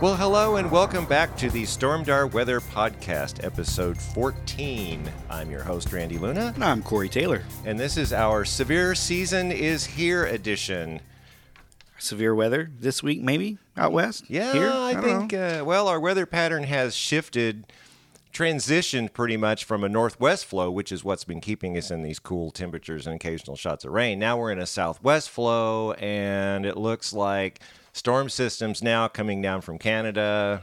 Well, hello and welcome back to the Stormdar Weather Podcast, episode 14. I'm your host, Randy Luna, And I'm Corey Taylor. and this is our Severe Season is Here edition. Severe weather this week, maybe out west. Yeah, Here? I, don't think, uh, well, our weather pattern has shifted, transitioned pretty much from a northwest flow, which is what's been keeping us in these cool temperatures and occasional shots of rain. Now we're in a southwest flow, and it looks like storm systems now coming down from Canada.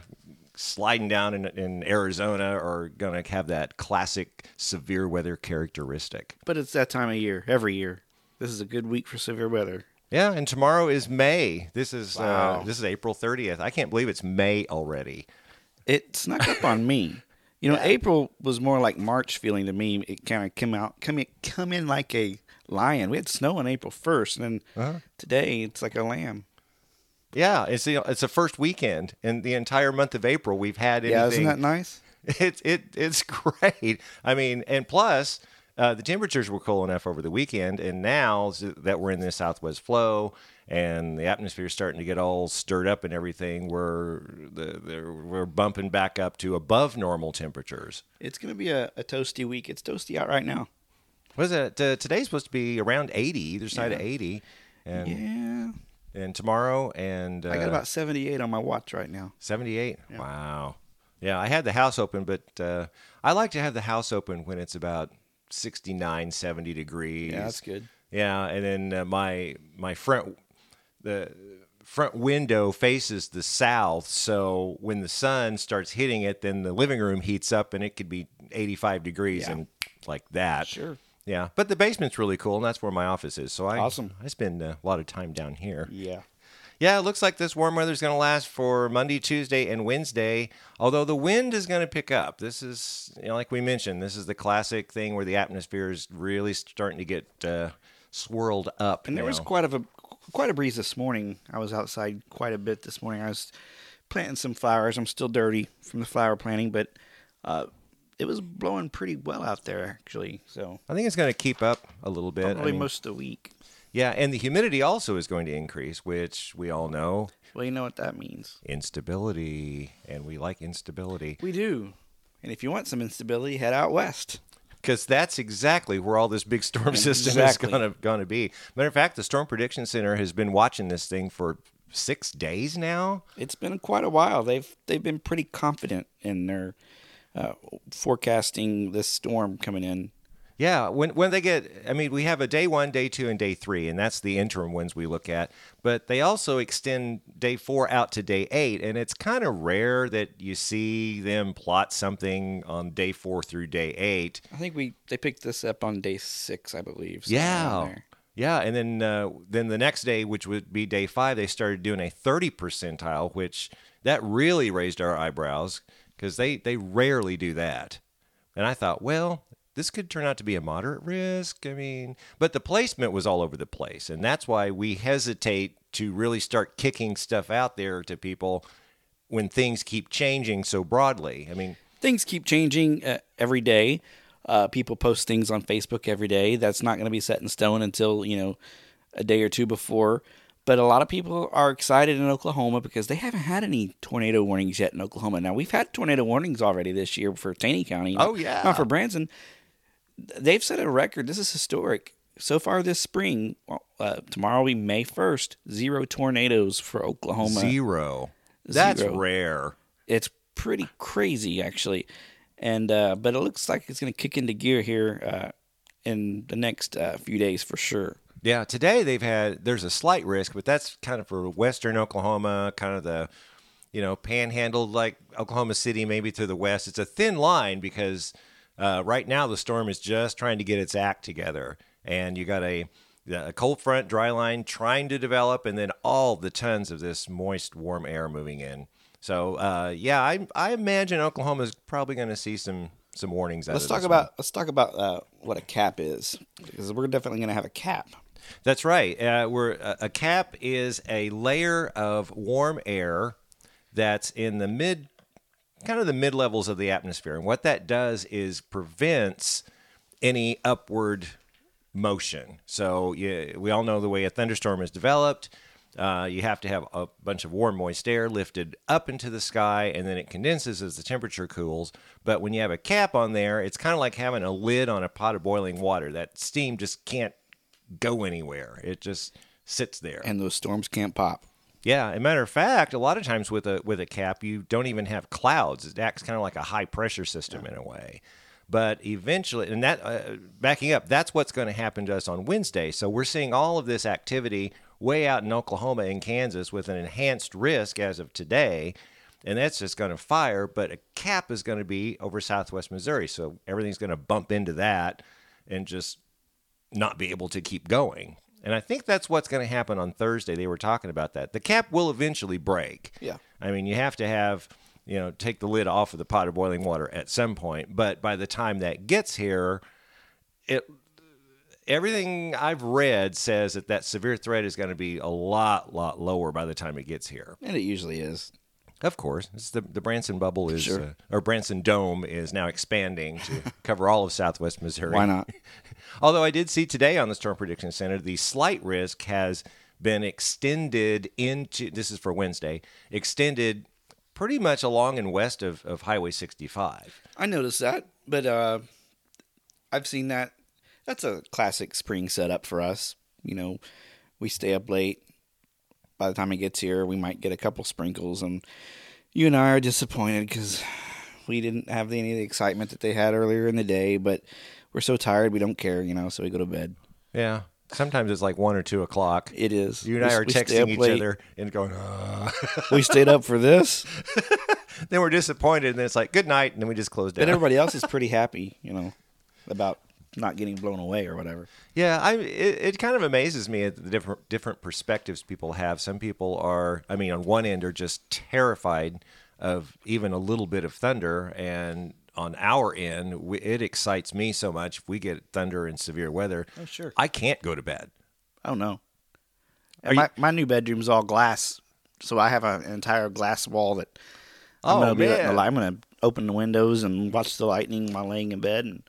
Sliding down in, in Arizona are going to have that classic severe weather characteristic. but it's that time of year every year. This is a good week for severe weather. Yeah, and tomorrow is May. This is Wow. uh, this is April 30th. I can't believe it's May already. It snuck up on me. You know, April was more like March feeling to me. It kind of come out, come in, come in like a lion. We had snow on April first, and then Uh-huh. today it's like a lamb. Yeah, it's the it's the first weekend in the entire month of April we've had anything. Yeah, isn't that nice? It's it it's great. I mean, and plus uh, the temperatures were cool enough over the weekend, and now that we're in this southwest flow and the atmosphere is starting to get all stirred up and everything, we're the, the we're bumping back up to above normal temperatures. It's going to be a, a toasty week. It's toasty out right now. What is it? Uh, today's supposed to be around eighty, either side of eighty, and Yeah, and tomorrow and uh, I got about seventy-eight on my watch right now. 78 wow yeah i had the house open but uh, i like to have the house open when it's about 69 70 degrees Yeah, that's good. yeah and then uh, my my front the front window faces the south so when the sun starts hitting it then the living room heats up and it could be 85 degrees Yeah. and like that Sure. Yeah but the basement's really cool and that's where my office is so i Awesome. i spend a lot of time down here Yeah. yeah, it looks like this warm weather is going to last for Monday, Tuesday, and Wednesday. Although the wind is going to pick up. This is, you know, like we mentioned, this is the classic thing where the atmosphere is really starting to get uh, swirled up. And there was quite of a quite a breeze this morning. I was outside quite a bit this morning. I was planting some flowers. I'm still dirty from the flower planting, but uh, it was blowing pretty well out there actually. So I think it's going to keep up a little bit. I probably mean, most of the week. yeah, and the humidity also is going to increase, which we all know Well, you know what that means. instability, and we like instability. We do. And if you want some instability, head out west. because that's exactly where all this big storm system Exactly. is gonna gonna be. Matter of fact, the Storm Prediction Center has been watching this thing for six days now. It's been quite a while. They've they've been pretty confident in their uh, forecasting this storm coming in. Yeah, when when they get, I mean, we have a day one, day two, and day three, and that's the interim ones we look at. But they also extend day four out to day eight, and it's kind of rare that you see them plot something on day four through day eight. I think we they picked this up on day six, I believe. Yeah. Yeah, and then uh, then the next day, which would be day five, they started doing a thirty percentile, which that really raised our eyebrows because they they rarely do that. And I thought, well, this could turn out to be a moderate risk. I mean, but the placement was all over the place, and that's why we hesitate to really start kicking stuff out there to people when things keep changing so broadly. I mean, things keep changing uh, every day. Uh, people post things on Facebook every day. That's not going to be set in stone until you know a day or two before. But a lot of people are excited in Oklahoma because they haven't had any tornado warnings yet in Oklahoma. Now we've had tornado warnings already this year for Taney County. Oh, yeah. not for Branson. They've set a record. This is historic. So far this spring, uh, tomorrow will be May first. Zero tornadoes for Oklahoma. zero. That's Zero. rare. it's pretty crazy actually and uh, but it looks like it's going to kick into gear here uh, in the next uh, few days for sure Yeah, today they've had there's a slight risk, but that's kind of for western Oklahoma, kind of the you know panhandle like Oklahoma City, maybe to the west. It's a thin line because uh, right now the storm is just trying to get its act together, and you got a, a cold front dry line trying to develop, and then all the tons of this moist warm air moving in. So uh, yeah, I I imagine Oklahoma is probably going to see some some warnings. Out Let's of talk this about one. let's talk about uh, what a cap is because we're definitely going to have a cap. That's right. Uh, we're a, a cap is a layer of warm air that's in the mid, kind of the mid levels of the atmosphere, and what that does is prevents any upward motion. So yeah, we all know the way a thunderstorm is developed. Uh, you have to have a bunch of warm, moist air lifted up into the sky, and then it condenses as the temperature cools. But when you have a cap on there, it's kind of like having a lid on a pot of boiling water. That steam just can't go anywhere. It just sits there. And those storms can't pop. Yeah, as a matter of fact, a lot of times with a with a cap, you don't even have clouds. It acts kind of like a high pressure system in a way. But eventually, and that uh, backing up, that's what's going to happen to us on Wednesday. So we're seeing all of this activity way out in Oklahoma and Kansas with an enhanced risk as of today, and that's just going to fire. But a cap is going to be over Southwest Missouri, so everything's going to bump into that and just not be able to keep going. And I think that's what's going to happen on Thursday. They were talking about that. The cap will eventually break. Yeah. I mean, you have to have, you know, take the lid off of the pot of boiling water at some point. But by the time that gets here, it everything I've read says that that severe threat is going to be a lot, lot lower by the time it gets here. And it usually is. Of course, it's the the Branson bubble is, Sure. uh, or Branson Dome is now expanding to cover all of Southwest Missouri. Why not? Although I did see today on the Storm Prediction Center, the slight risk has been extended into. This is for Wednesday. Extended pretty much along and west of, of Highway 65. I noticed that, but uh, I've seen that. That's a classic spring setup for us. You know, we stay up late. By the time it gets here, we might get a couple sprinkles, and you and I are disappointed because we didn't have any of the excitement that they had earlier in the day. But we're so tired, we don't care, you know. So we go to bed. Yeah. Sometimes it's like one or two o'clock. It is. You and I are texting each late. other and going, "Ah." we stayed up for this, then we're disappointed, and then it's like, good night, and then we just close down. but everybody else is pretty happy, you know, about not getting blown away or whatever. Yeah, I it, it kind of amazes me at the different different perspectives people have. Some people are, I mean, on one end are just terrified of even a little bit of thunder, and on our end, we, it excites me so much. If we get thunder and severe weather, Oh, sure. I can't go to bed. Oh no. My you- my new bedroom's all glass, so I have a, an entire glass wall that Oh, I'm gonna be the man. I'm gonna open the windows and watch the lightning while laying in bed and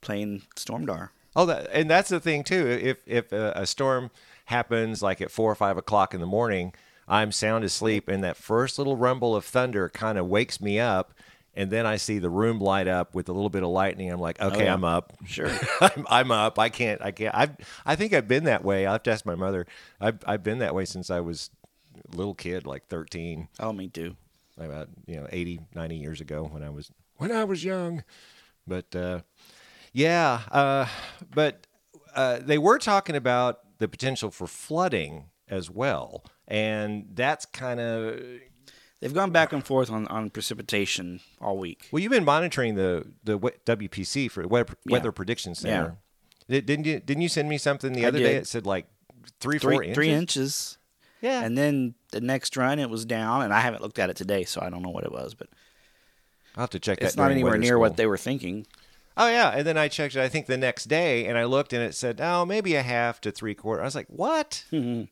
playing Stormdar. Oh, that, and that's the thing too. If if a, a storm happens like at four or five o'clock in the morning, I'm sound asleep, and that first little rumble of thunder kind of wakes me up, and then I see the room light up with a little bit of lightning. I'm like, okay, yeah. I'm up. Sure. I'm, I'm up. I can't. I can't. I I think I've been that way. I have to ask my mother. I've I've been that way since I was a little kid, like 13 Oh, me too. about you know 80 90 years ago when i was when i was young but uh yeah uh but uh they were talking about the potential for flooding as well and that's kind of They've gone back and forth on, on precipitation all week. well you've been monitoring the the wpc for weather, weather prediction center Did- didn't you didn't you send me something the I other day it said like three, Three four inches three inches. yeah And then the next run it was down, and I haven't looked at it today, so I don't know what it was, but i'll have to check that it's not anywhere near school. what they were thinking. Oh yeah, and then I checked it. I think the next day, and I looked, and it said, "Oh, maybe a half to three quarter." I was like, "What?" Mm-hmm.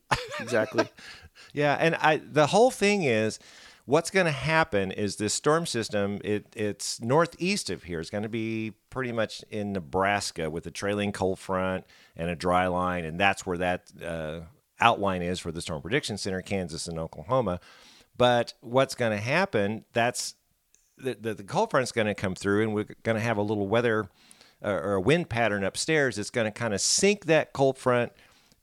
Exactly. yeah, and I the whole thing is, what's going to happen is this storm system. It it's northeast of here. It's going to be pretty much in Nebraska with a trailing cold front and a dry line, and that's where that uh, outline is for the Storm Prediction Center, Kansas and Oklahoma. But what's going to happen? That's the, the, the cold front's going to come through, and we're going to have a little weather uh, or a wind pattern upstairs It's going to kind of sink that cold front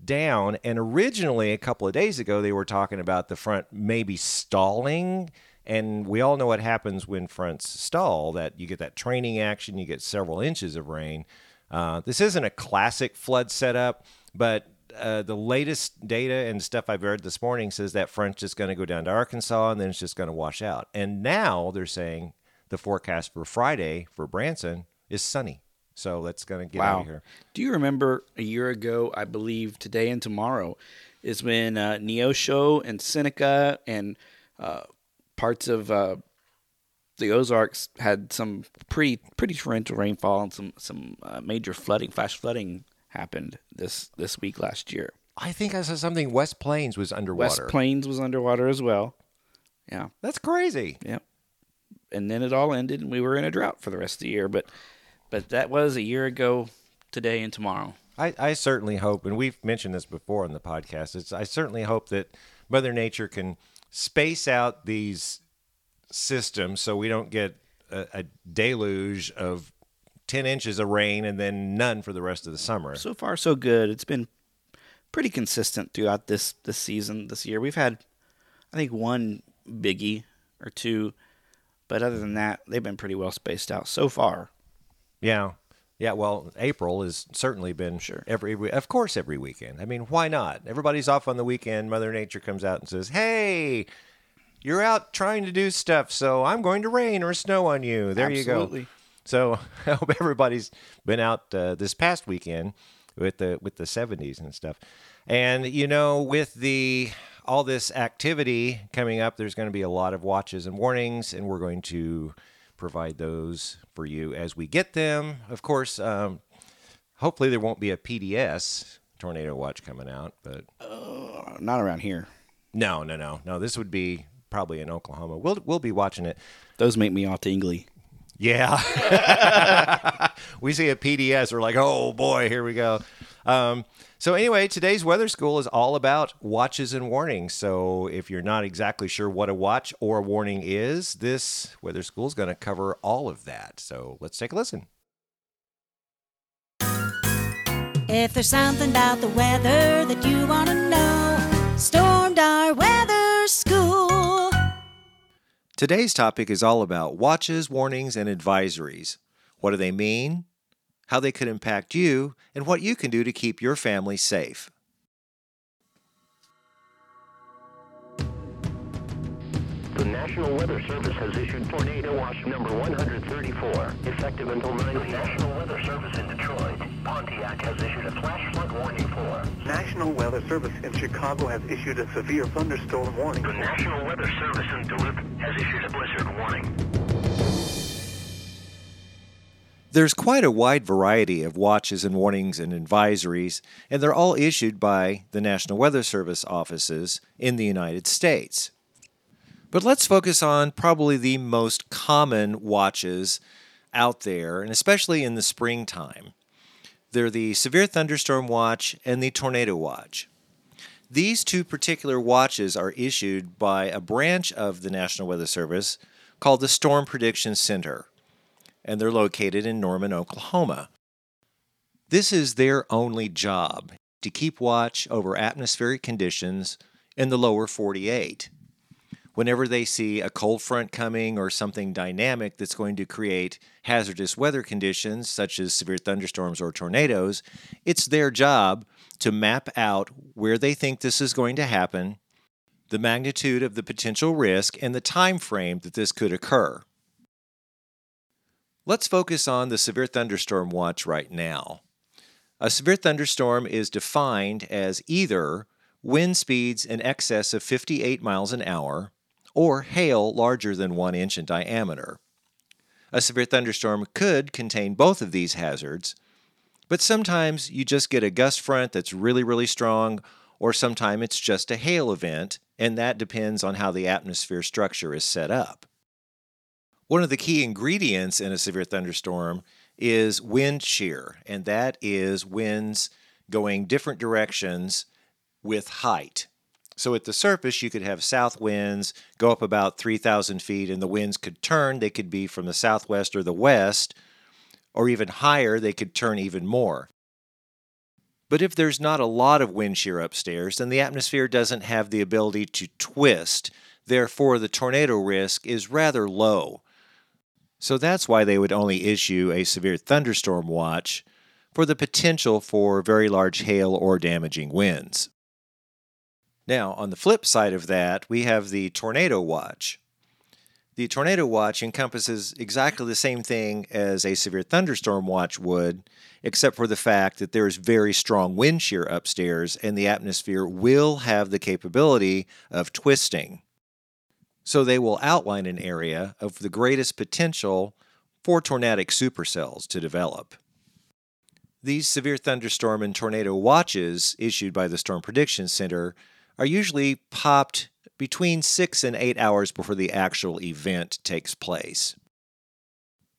down. And originally, a couple of days ago, they were talking about the front maybe stalling. And we all know what happens when fronts stall that you get that training action, you get several inches of rain. Uh, this isn't a classic flood setup, but uh, the latest data and stuff I've read this morning says that front is going to go down to Arkansas and then it's just going to wash out. And now they're saying the forecast for Friday for Branson is sunny. So that's going to get out of here. Do you remember a year ago, I believe today and tomorrow is when uh, Neosho and Seneca and uh, parts of uh, the Ozarks had some pretty pretty torrential rainfall and some some uh, major flooding, flash flooding happened this this week last year. I think I saw something. West Plains was underwater. West Plains was underwater as well. Yeah, That's crazy. yeah. And then it all ended, and we were in a drought for the rest of the year. But but that was a year ago today and tomorrow. I, I certainly hope, and we've mentioned this before on the podcast. It's I certainly hope that Mother Nature can space out these systems so we don't get a, a deluge of ten inches of rain and then none for the rest of the summer. so far so good. It's been pretty consistent throughout this this season this year. We've had I think one biggie or two, but other than that, they've been pretty well spaced out so far. Yeah. Yeah, well, April has certainly been Sure. every we- of course every weekend. I mean, why not? Everybody's off on the weekend, Mother Nature comes out and says, "Hey, you're out trying to do stuff, so I'm going to rain or snow on you." There you go. So, I hope everybody's been out uh, this past weekend with the with the 70s and stuff. And you know, with the all this activity coming up, there's going to be a lot of watches and warnings, and we're going to provide those for you as we get them. Of course, um, hopefully there won't be a PDS tornado watch coming out, but Uh, not around here. no, no, no, no. This would be probably in Oklahoma. We'll we'll be watching it. Those make me all tingly. Yeah. we see a PDS, we're like, oh boy, here we go. Um, so, anyway, today's weather school is all about watches and warnings. So, if you're not exactly sure what a watch or a warning is, this weather school is going to cover all of that. So, let's take a listen. If there's something about the weather that you want to know, Stormdar weather school. Today's topic is all about watches, warnings, and advisories. What do they mean? How they could impact you, and what you can do to keep your family safe. The National Weather Service has issued tornado watch number 134, effective until 9 p.m. The National Weather Service in Detroit, Pontiac has issued a flash flood warning for. National Weather Service in Chicago has issued a severe thunderstorm warning. The National Weather Service in Duluth has issued a blizzard warning. There's quite a wide variety of watches and warnings and advisories, and they're all issued by the National Weather Service offices in the United States. But let's focus on probably the most common watches out there, and especially in the springtime. They're the Severe Thunderstorm Watch and the Tornado Watch. These two particular watches are issued by a branch of the National Weather Service called the Storm Prediction Center and they're located in Norman, Oklahoma. This is their only job to keep watch over atmospheric conditions in the lower 48. Whenever they see a cold front coming or something dynamic that's going to create hazardous weather conditions, such as severe thunderstorms or tornadoes, it's their job to map out where they think this is going to happen, the magnitude of the potential risk, and the time frame that this could occur. Let's focus on the severe thunderstorm watch right now. A severe thunderstorm is defined as either wind speeds in excess of 58 miles an hour or hail larger than one inch in diameter. A severe thunderstorm could contain both of these hazards, but sometimes you just get a gust front that's really, really strong, or sometimes it's just a hail event, and that depends on how the atmosphere structure is set up. One of the key ingredients in a severe thunderstorm is wind shear, and that is winds going different directions with height. So at the surface, you could have south winds go up about 3,000 feet, and the winds could turn. They could be from the southwest or the west, or even higher, they could turn even more. But if there's not a lot of wind shear upstairs, then the atmosphere doesn't have the ability to twist. Therefore, the tornado risk is rather low. So that's why they would only issue a severe thunderstorm watch for the potential for very large hail or damaging winds. Now, on the flip side of that, we have the tornado watch. The tornado watch encompasses exactly the same thing as a severe thunderstorm watch would, except for the fact that there is very strong wind shear upstairs and the atmosphere will have the capability of twisting. So they will outline an area of the greatest potential for tornadic supercells to develop. These severe thunderstorm and tornado watches issued by the Storm Prediction Center are usually popped between six and eight hours before the actual event takes place.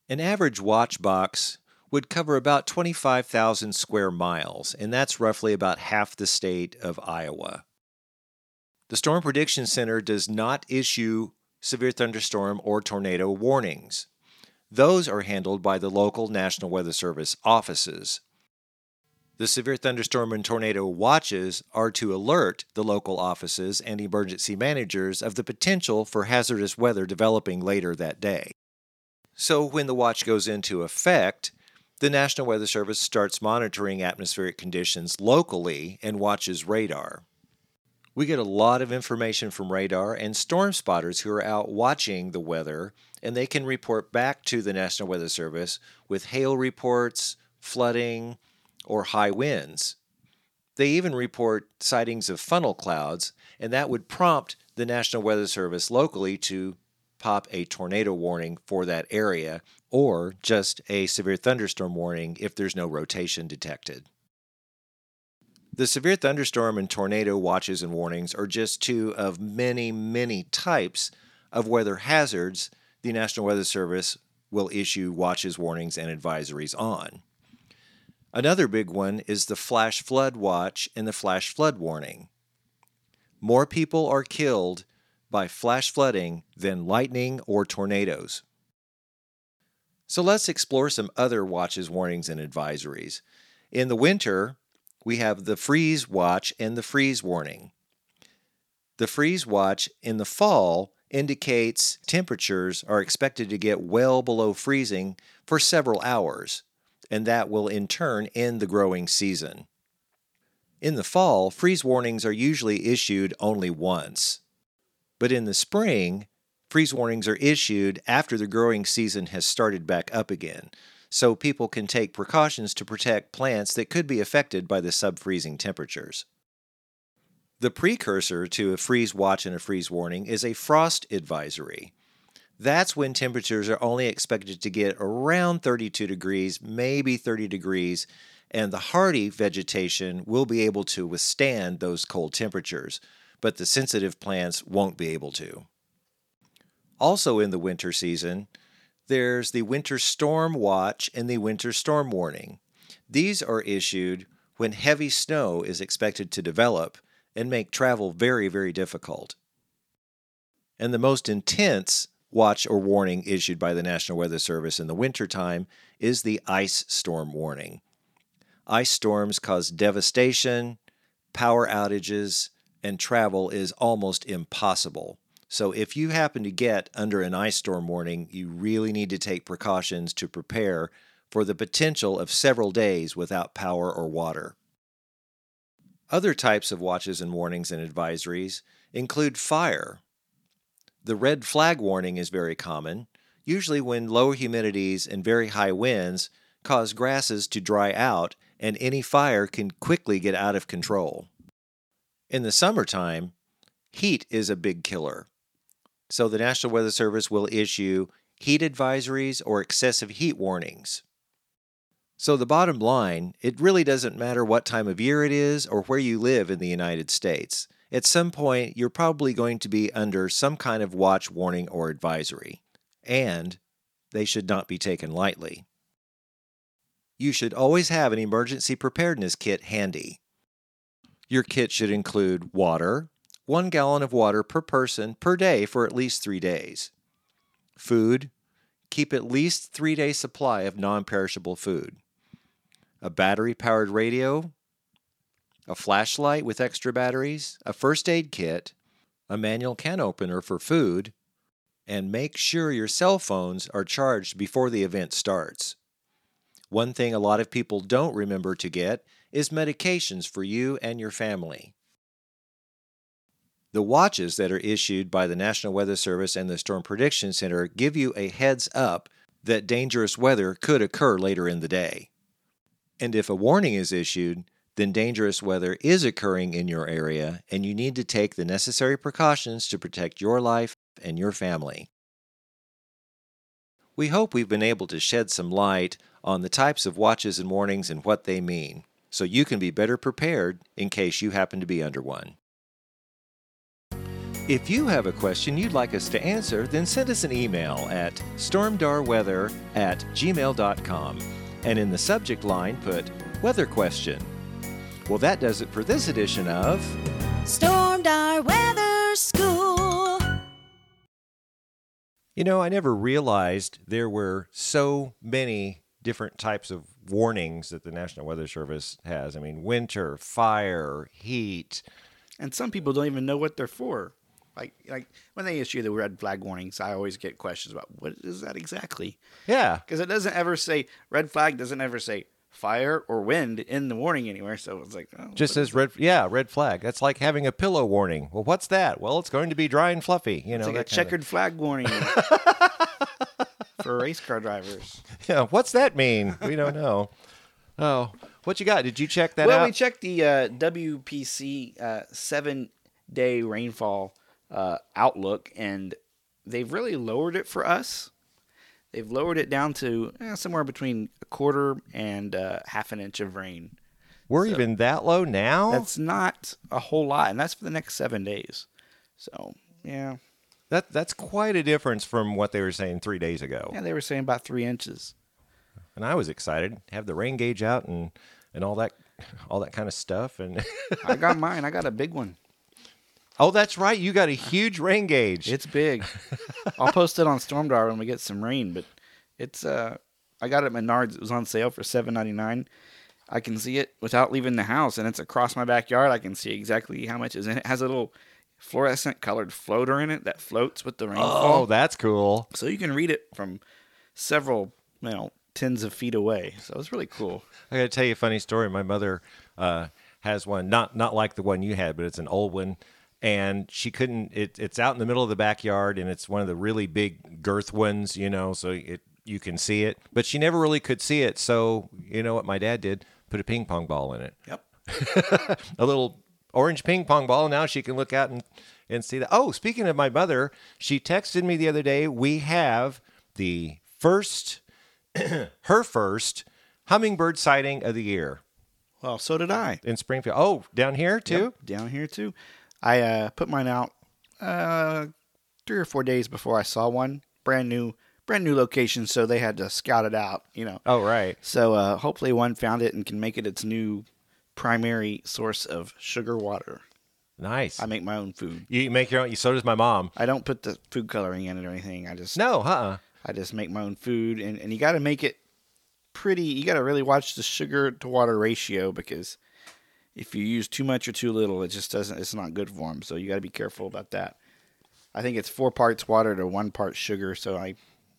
An average watch box would cover about 25,000 square miles, and that's roughly about half the state of Iowa. The Storm Prediction Center does not issue severe thunderstorm or tornado warnings. Those are handled by the local National Weather Service offices. The severe thunderstorm and tornado watches are to alert the local offices and emergency managers of the potential for hazardous weather developing later that day. So, when the watch goes into effect, the National Weather Service starts monitoring atmospheric conditions locally and watches radar. We get a lot of information from radar and storm spotters who are out watching the weather, and they can report back to the National Weather Service with hail reports, flooding, or high winds. They even report sightings of funnel clouds, and that would prompt the National Weather Service locally to pop a tornado warning for that area or just a severe thunderstorm warning if there's no rotation detected. The severe thunderstorm and tornado watches and warnings are just two of many, many types of weather hazards the National Weather Service will issue watches, warnings, and advisories on. Another big one is the flash flood watch and the flash flood warning. More people are killed by flash flooding than lightning or tornadoes. So let's explore some other watches, warnings, and advisories. In the winter, we have the freeze watch and the freeze warning. The freeze watch in the fall indicates temperatures are expected to get well below freezing for several hours and that will in turn end the growing season. In the fall, freeze warnings are usually issued only once. But in the spring, freeze warnings are issued after the growing season has started back up again, so people can take precautions to protect plants that could be affected by the sub-freezing temperatures. The precursor to a freeze watch and a freeze warning is a frost advisory. That's when temperatures are only expected to get around 32 degrees, maybe 30 degrees, and the hardy vegetation will be able to withstand those cold temperatures, but the sensitive plants won't be able to. Also, in the winter season, there's the winter storm watch and the winter storm warning. These are issued when heavy snow is expected to develop and make travel very, very difficult. And the most intense watch or warning issued by the National Weather Service in the wintertime is the ice storm warning. Ice storms cause devastation, power outages, and travel is almost impossible. So, if you happen to get under an ice storm warning, you really need to take precautions to prepare for the potential of several days without power or water. Other types of watches and warnings and advisories include fire, the red flag warning is very common, usually when low humidities and very high winds cause grasses to dry out and any fire can quickly get out of control. In the summertime, heat is a big killer. So the National Weather Service will issue heat advisories or excessive heat warnings. So, the bottom line, it really doesn't matter what time of year it is or where you live in the United States at some point you're probably going to be under some kind of watch warning or advisory, and they should not be taken lightly. You should always have an emergency preparedness kit handy. Your kit should include water, one gallon of water per person per day for at least three days. Food, keep at least three day supply of non perishable food. A battery powered radio, a flashlight with extra batteries, a first aid kit, a manual can opener for food, and make sure your cell phones are charged before the event starts. One thing a lot of people don't remember to get is medications for you and your family. The watches that are issued by the National Weather Service and the Storm Prediction Center give you a heads up that dangerous weather could occur later in the day. And if a warning is issued, then dangerous weather is occurring in your area and you need to take the necessary precautions to protect your life and your family. We hope we've been able to shed some light on the types of watches and warnings and what they mean, so you can be better prepared in case you happen to be under one. If you have a question you'd like us to answer, then send us an email at stormdarweather at gmail.com and in the subject line put weather question. Well, that does it for this edition of Stormdar Weather School. You know, I never realized there were so many different types of warnings that the National Weather Service has. I mean, winter, fire, heat. And some people don't even know what they're for. Like like when they issue the red flag warnings, I always get questions about what is that exactly? Yeah. Because it doesn't ever say red flag doesn't ever say fire or wind in the warning anywhere. So it's like oh, Just what says is red, yeah, red flag. That's like having a pillow warning. Well, what's that? Well, it's going to be dry and fluffy. You know, It's like a that kind of- checkered flag warning for race car drivers. Yeah, what's that mean? We don't know. Oh, what you got? Did you check that well, out? we checked the uh, WPC uh, seven day rainfall uh, outlook, and they've really lowered it for us. They've lowered it down to eh, somewhere between a quarter and uh, half an inch of rain. We're even that low now. That's not a whole lot, and that's for the next seven days. So, yeah. that that's quite a difference from what they were saying three days ago. Yeah, they were saying about three inches. And I was excited, have the rain gauge out and and all that all that kind of stuff. And I got mine. I got a big one. Oh, that's right, you got a huge rain gauge. It's big. I'll post it on Stormdar when we get some rain, but it's uh I got it at Menards. It was on sale for seven ninety nine. I can see it without leaving the house and it's across my backyard. I can see exactly how much is in it. It has a little fluorescent colored floater in it that floats with the rainfall. oh, that's cool. so you can read it from several, you know, tens of feet away. So it's really cool. I got to tell you a funny story. My mother uh, has one, not not like the one you had, but it's an old one. And she couldn't. It, it's out in the middle of the backyard, and it's one of the really big girth ones, you know, so it you can see it. But she never really could see it. So you know what my dad did? Put a ping pong ball in it, Yep. a little orange ping pong ball. Now she can look out and and see that. Oh, speaking of my mother, she texted me the other day. We have the first, her first hummingbird sighting of the year Well, so did I. in Springfield. Oh, down here too. Yep, down here too. I uh, put mine out uh, three or four days before I saw one. Brand new, brand new location, so they had to scout it out. You know. Oh, right. So uh, hopefully one found it and can make it its new primary source of sugar water. Nice. I make my own food. you make your own. So does my mom. I don't put the food coloring in it or anything. I just No, uh-uh. I just make my own food, and, and you got to make it pretty. You got to really watch the sugar to water ratio because if you use too much or too little, it just doesn't. It's not good for them. So you got to be careful about that. I think it's four parts water to one part sugar. So I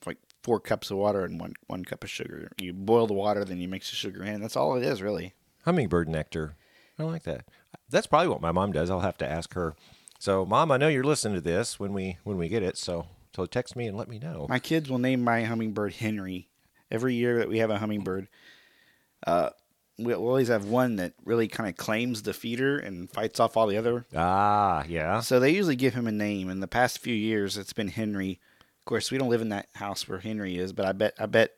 like four cups of water and one one cup of sugar. You boil the water, then you mix the sugar in. That's all it is, really. Hummingbird nectar. I like that. That's probably what my mom does. I'll have to ask her. So, mom, I know you're listening to this when we when we get it. So, so text me and let me know. My kids will name my hummingbird Henry. Every year that we have a hummingbird, uh, we'll always have one that really kind of claims the feeder and fights off all the other. Ah, yeah. So they usually give him a name. In the past few years, it's been Henry. Of course, we don't live in that house where Henry is, but I bet I bet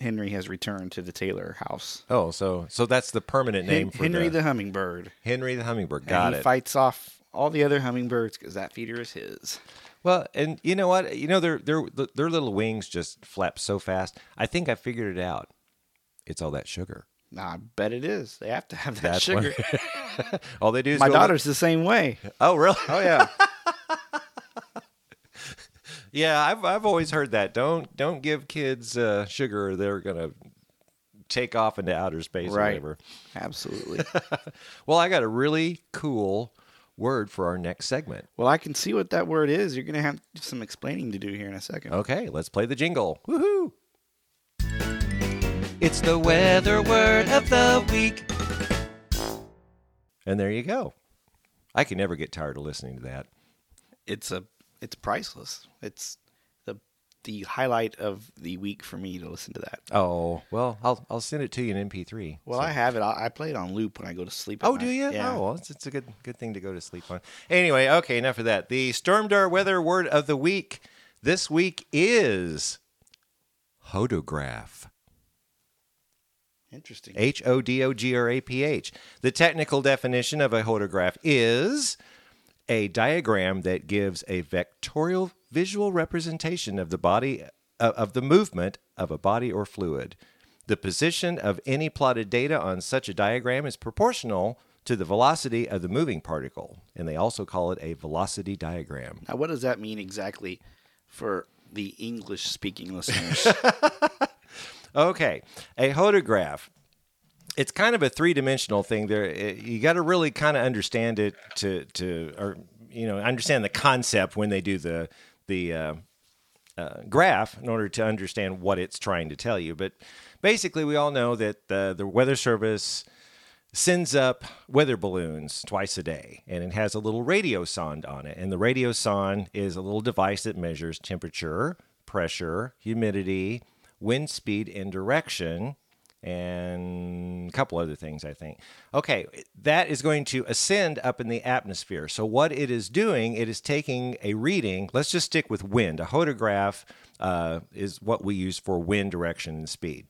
Henry has returned to the Taylor house. Oh, so so that's the permanent name Hen- for Henry the, the, hummingbird. Henry the hummingbird. And Got he it. fights off all the other hummingbirds because that feeder is his. Well, and you know what? You know their their their little wings just flap so fast. I think I figured it out. It's all that sugar. I bet it is. They have to have that That's sugar. what- All they do is My daughter's the same way. Oh, really? Oh yeah. Yeah, I've I've always heard that. Don't don't give kids uh, sugar, or they're gonna take off into outer space or right. whatever. Absolutely. Well, I got a really cool word for our next segment. well, I can see what that word is. You're gonna have some explaining to do here in a second. Okay, let's play the jingle. Woohoo! It's the weather word of the week. And there you go. I can never get tired of listening to that. It's a it's priceless. It's the the highlight of the week for me to listen to that. Oh, well, I'll I'll send it to you in MP3. Well, So- I have it. I, I play it on loop when I go to sleep. at Oh, do you? Yeah. Oh, well, it's, it's a good good thing to go to sleep on. Anyway, okay, enough of that. The Stormdar weather word of the week this week is hodograph. Interesting. H O D O G R A P H. The technical definition of a hodograph is a diagram that gives a vectorial visual representation of the body uh, of the movement of a body or fluid. The position of any plotted data on such a diagram is proportional to the velocity of the moving particle, and they also call it a velocity diagram. Now, what does that mean exactly for the English speaking listeners? Okay, a hodograph. It's kind of a three-dimensional thing. There, it- you got to really kind of understand it to to or you know understand the concept when they do the the uh, uh, graph in order to understand what it's trying to tell you. But basically, we all know that the the Weather Service sends up weather balloons twice a day and it has a little radio sonde on it and the radio sonde is a little device that measures temperature pressure humidity wind speed and direction and a couple other things i think. Okay that is going to ascend up in the atmosphere. So what it is doing it is taking a reading. Let's just stick with wind. A hodograph uh, is what we use for wind direction and speed.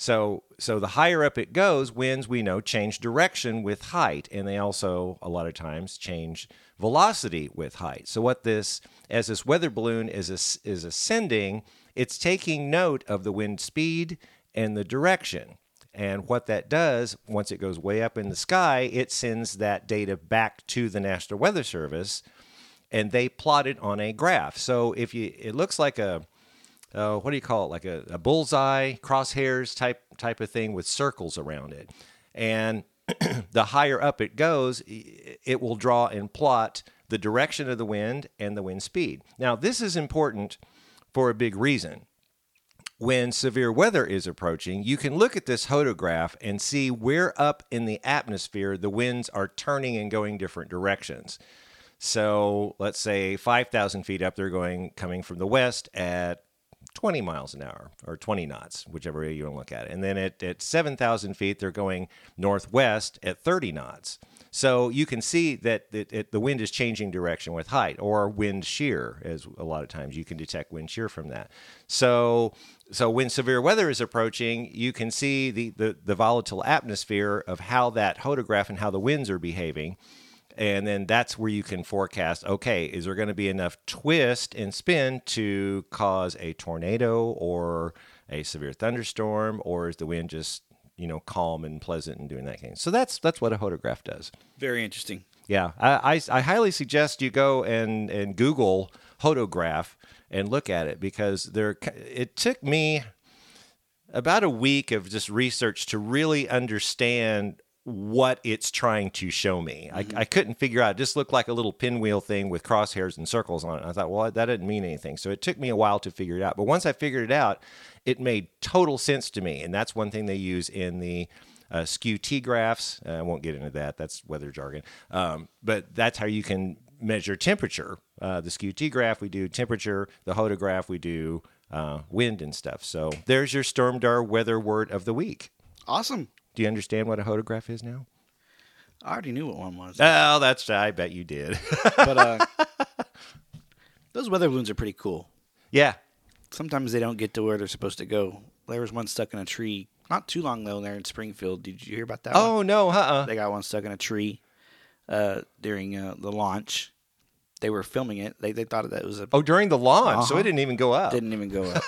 So, so the higher up it goes, winds we know change direction with height, and they also a lot of times change velocity with height. So, what this, as this weather balloon is is ascending, it's taking note of the wind speed and the direction. And what that does, once it goes way up in the sky, it sends that data back to the National Weather Service, and they plot it on a graph. So, if you, it looks like a uh, what do you call it? Like a, a bullseye, crosshairs type type of thing with circles around it. And the higher up it goes, it will draw and plot the direction of the wind and the wind speed. Now, this is important for a big reason. When severe weather is approaching, you can look at this hodograph and see where up in the atmosphere the winds are turning and going different directions. So let's say 5,000 feet up, they're going coming from the west at 20 miles an hour or 20 knots, whichever way you want to look at it. And then at, at 7,000 feet, they're going northwest at 30 knots. So you can see that it, it, the wind is changing direction with height or wind shear, as a lot of times you can detect wind shear from that. So, so when severe weather is approaching, you can see the, the, the volatile atmosphere of how that hodograph and how the winds are behaving and then that's where you can forecast okay is there going to be enough twist and spin to cause a tornado or a severe thunderstorm or is the wind just you know calm and pleasant and doing that kind so that's that's what a hodograph does Very interesting. yeah I, I, I highly suggest you go and and google hodograph and look at it because there it took me about a week of just research to really understand what it's trying to show me. I, I couldn't figure out. It just looked like a little pinwheel thing with crosshairs and circles on it. I thought, well, that didn't mean anything. So it took me a while to figure it out. But once I figured it out, it made total sense to me. And that's one thing they use in the uh, skew T graphs. Uh, I won't get into that. That's weather jargon. Um, but that's how you can measure temperature. Uh, the skew T graph, we do temperature. The hodograph, we do uh, wind and stuff. So there's your Stormdar weather word of the week. Awesome. Do you understand what a hodograph is now? I already knew what one was. Oh, that's I bet you did. but uh, those weather balloons are pretty cool. yeah. Sometimes they don't get to where they're supposed to go. There was one stuck in a tree not too long ago there in Springfield. Did you hear about that? one? Oh no, uh-uh. They got one stuck in a tree uh, during uh, the launch. They were filming it. They they thought that it was a Oh, during the launch, so Uh-huh. it didn't even go up. didn't even go up.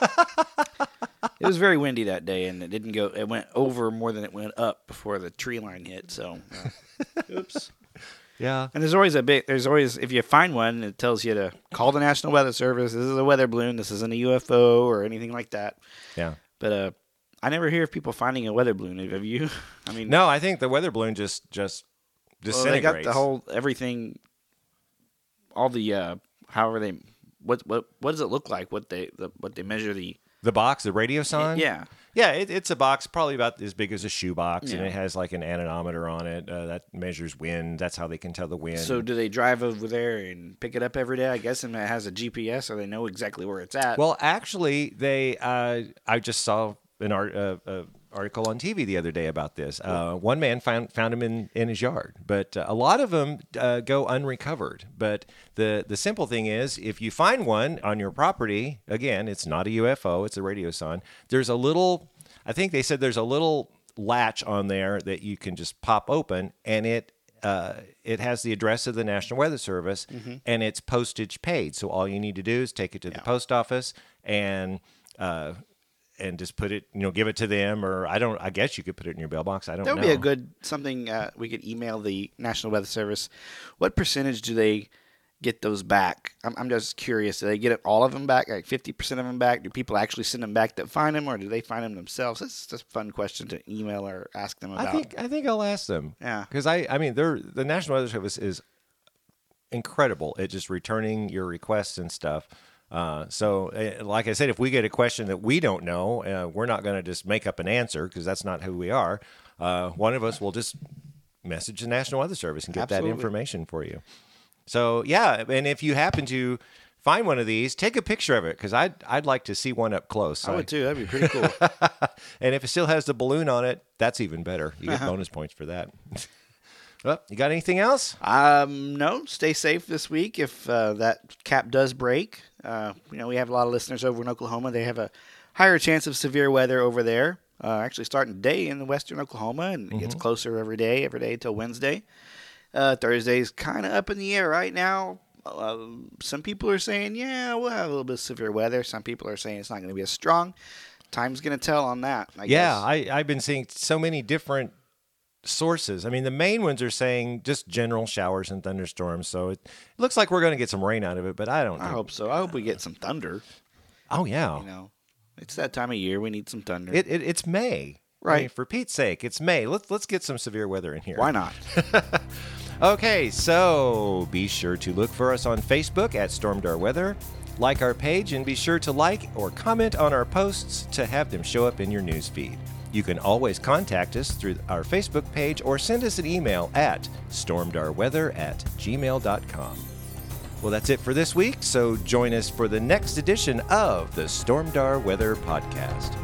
it was very windy that day, and it didn't go. It went over more than it went up before the tree line hit. So, uh, oops. Yeah. And there's always a big. There's always if you find one, it tells you to call the National Weather Service. This is a weather balloon. This isn't a UFO or anything like that. Yeah. But uh, I never hear of people finding a weather balloon. Have you? I mean, No, I think the weather balloon just just well, disintegrates. they got the whole everything. All the uh, however they what what what does it look like? What they the, what they measure the The box, the radio sonde. Yeah. Yeah, it, it's a box probably about as big as a shoebox, and Yeah. it has like an anemometer on it uh, that measures wind. That's how they can tell the wind. So do they drive over there and pick it up every day? I guess, and it has a GPS, so they know exactly where it's at. Well, actually, they. Uh, I just saw an art, uh, uh, article on TV the other day about this. Uh, one man found found him in, in his yard, but uh, a lot of them uh, go unrecovered. But the the simple thing is, if you find one on your property, again, it's not a UFO; it's a radio sonde. There's a little. I think they said there's a little latch on there that you can just pop open, and it uh, it has the address of the National Weather Service, and it's postage paid. So all you need to do is take it to the post office and uh, and just put it, you know, give it to them, or I don't. I guess you could put it in your mailbox. I don't. Know. That would know. be a good something uh, we could email the National Weather Service. What percentage do they get those back? I'm, I'm just curious. Do they get all of them back, like 50% of them back? Do people actually send them back that find them, or do they find them themselves? That's just a fun question to email or ask them about. I think I think I'll ask them. Yeah. because I I mean they're the National Weather Service is incredible at just returning your requests and stuff. Uh, so, uh, like I said, if we get a question that we don't know, uh, we're not going to just make up an answer because that's not who we are. Uh, one of us will just message the National Weather Service and get Absolutely. that information for you. So, yeah, and if you happen to find one of these, take a picture of it because I'd I'd like to see one up close. I would too. That'd be pretty cool. And if it still has the balloon on it, that's even better. You get bonus points for that. well, you got anything else? Um, no, stay safe this week. If uh, that cap does break, uh, you know we have a lot of listeners over in Oklahoma. They have a higher chance of severe weather over there. Uh, actually, starting today in the western Oklahoma, and it gets closer every day, every day till Wednesday. Uh, Thursday's kind of up in the air right now. Uh, some people are saying, yeah, we'll have a little bit of severe weather. Some people are saying it's not going to be as strong. Time's going to tell on that. I Yeah, guess. I, I've been seeing so many different sources. I mean, the main ones are saying just general showers and thunderstorms. So it, it looks like we're going to get some rain out of it, but I don't I know. hope so. I hope we get some thunder. Oh, yeah. You know, it's that time of year. We need some thunder. It, it, it's May. I Right. mean, for Pete's sake, it's May. Let's let's get some severe weather in here. Why not? Okay, so be sure to look for us on Facebook at Stormdar Weather. Like our page and be sure to like or comment on our posts to have them show up in your news feed. You can always contact us through our Facebook page or send us an email at stormdarweather at gmail.com. Well, that's it for this week, so join us for the next edition of the Stormdar Weather Podcast.